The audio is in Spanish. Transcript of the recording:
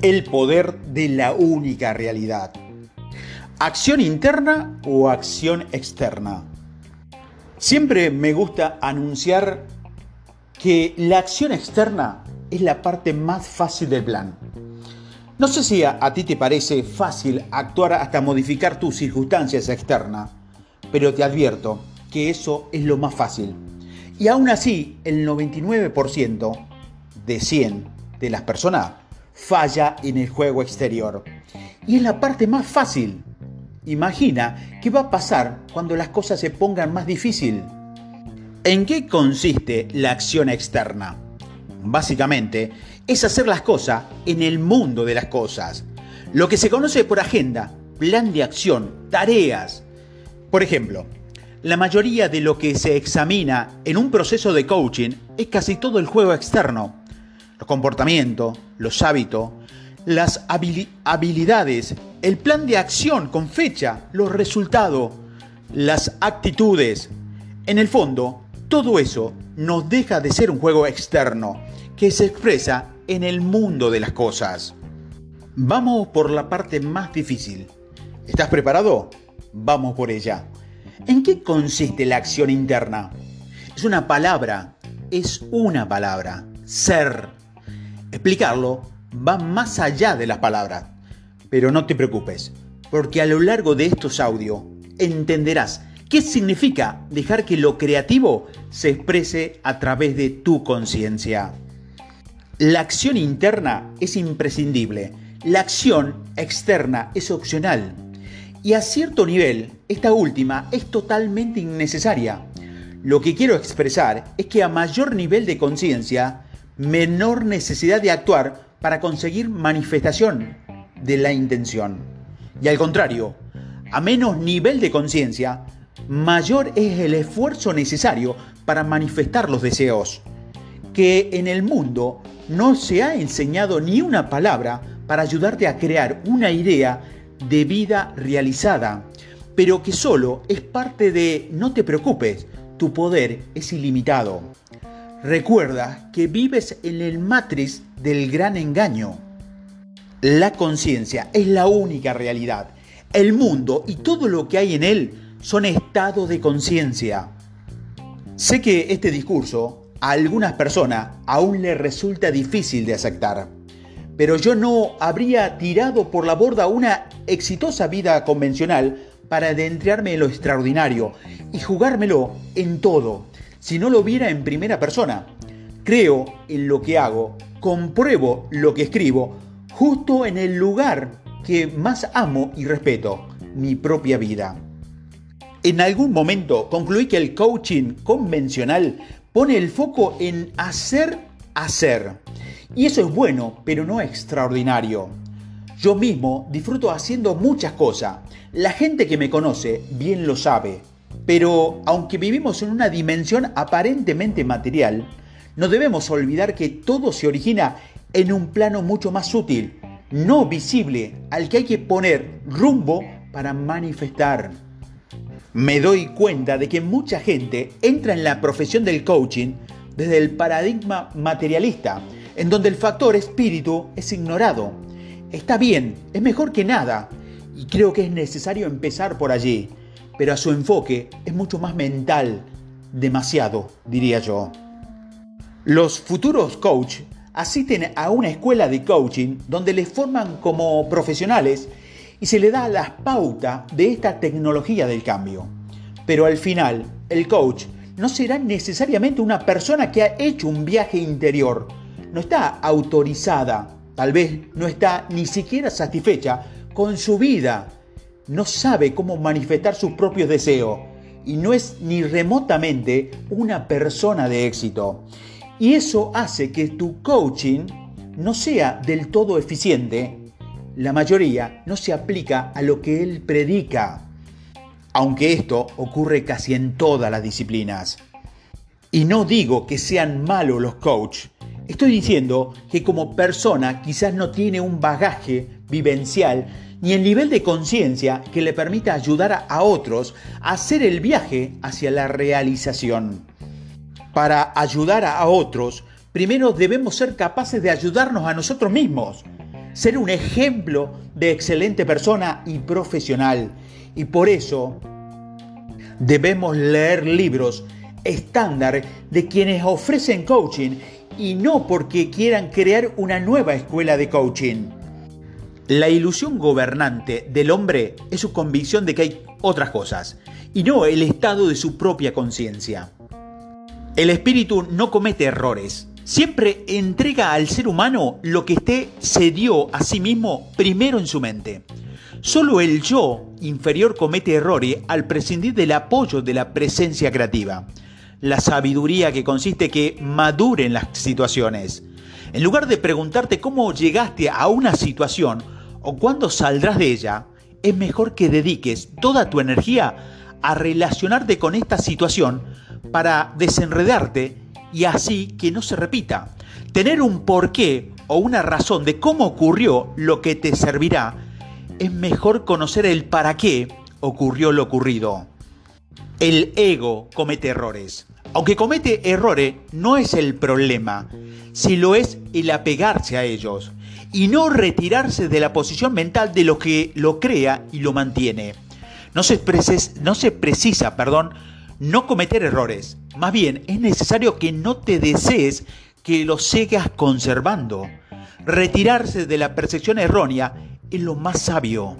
El poder de la única realidad. ¿Acción interna o acción externa? Siempre me gusta anunciar que la acción externa es la parte más fácil del plan. No sé si a, ti te parece fácil actuar hasta modificar tus circunstancias externas, pero te advierto que eso es lo más fácil. Y aún así, el 99% de 100 de las personas falla en el juego exterior. Y es la parte más fácil. Imagina qué va a pasar cuando las cosas se pongan más difíciles. ¿En qué consiste la acción externa? Básicamente, es hacer las cosas en el mundo de las cosas. Lo que se conoce por agenda, plan de acción, tareas. Por ejemplo, la mayoría de lo que se examina en un proceso de coaching es casi todo el juego externo los comportamientos, los hábitos, las habilidades, el plan de acción con fecha, los resultados, las actitudes. En el fondo, todo eso nos deja de ser un juego externo que se expresa en el mundo de las cosas. Vamos por la parte más difícil. ¿Estás preparado? Vamos por ella. ¿En qué consiste la acción interna? Es una palabra, es una palabra, ser. Explicarlo va más allá de las palabras. Pero no te preocupes, porque a lo largo de estos audios entenderás qué significa dejar que lo creativo se exprese a través de tu conciencia. La acción interna es imprescindible, la acción externa es opcional. Y a cierto nivel, esta última es totalmente innecesaria. Lo que quiero expresar es que a mayor nivel de conciencia, menor necesidad de actuar para conseguir manifestación de la intención. Y al contrario, a menos nivel de conciencia, mayor es el esfuerzo necesario para manifestar los deseos. Que en el mundo no se ha enseñado ni una palabra para ayudarte a crear una idea de vida realizada, pero que solo es parte de no te preocupes, tu poder es ilimitado. Recuerda que vives en el matriz del gran engaño. La conciencia es la única realidad. El mundo y todo lo que hay en él son estados de conciencia. Sé que este discurso a algunas personas aún le resulta difícil de aceptar, pero yo no habría tirado por la borda una exitosa vida convencional para adentrarme en lo extraordinario y jugármelo en todo si no lo viera en primera persona. Creo en lo que hago, compruebo lo que escribo, justo en el lugar que más amo y respeto, mi propia vida. En algún momento concluí que el coaching convencional pone el foco en hacer, hacer. Y eso es bueno, pero no extraordinario. Yo mismo disfruto haciendo muchas cosas. La gente que me conoce bien lo sabe. Pero aunque vivimos en una dimensión aparentemente material, no debemos olvidar que todo se origina en un plano mucho más sutil, no visible, al que hay que poner rumbo para manifestar. Me doy cuenta de que mucha gente entra en la profesión del coaching desde el paradigma materialista, en donde el factor espíritu es ignorado. Está bien, es mejor que nada, y creo que es necesario empezar por allí pero a su enfoque es mucho más mental, demasiado, diría yo. Los futuros coach asisten a una escuela de coaching donde les forman como profesionales y se le da la pauta de esta tecnología del cambio. Pero al final, el coach no será necesariamente una persona que ha hecho un viaje interior. No está autorizada, tal vez no está ni siquiera satisfecha con su vida no sabe cómo manifestar sus propios deseos y no es ni remotamente una persona de éxito. Y eso hace que tu coaching no sea del todo eficiente. La mayoría no se aplica a lo que él predica, aunque esto ocurre casi en todas las disciplinas. Y no digo que sean malos los coaches, estoy diciendo que como persona quizás no tiene un bagaje vivencial ni el nivel de conciencia que le permita ayudar a otros a hacer el viaje hacia la realización. Para ayudar a otros, primero debemos ser capaces de ayudarnos a nosotros mismos. ser un ejemplo de excelente persona y profesional. Y por eso debemos leer libros estándar de quienes ofrecen coaching y no porque quieran crear una nueva escuela de coaching. La ilusión gobernante del hombre es su convicción de que hay otras cosas y no el estado de su propia conciencia. El espíritu no comete errores, siempre entrega al ser humano lo que esté se dio a sí mismo primero en su mente. Solo el yo inferior comete errores al prescindir del apoyo de la presencia creativa la sabiduría que consiste que maduren las situaciones. En lugar de preguntarte cómo llegaste a una situación o cuándo saldrás de ella, es mejor que dediques toda tu energía a relacionarte con esta situación para desenredarte y así que no se repita. Tener un porqué o una razón de cómo ocurrió lo que te servirá, es mejor conocer el para qué ocurrió lo ocurrido. El ego comete errores. Aunque comete errores, no es el problema, si lo es el apegarse a ellos y no retirarse de la posición mental de lo que lo crea y lo mantiene. No se, precisa, perdón, no cometer errores. Más bien, es necesario que no te desees que los sigas conservando. Retirarse de la percepción errónea es lo más sabio.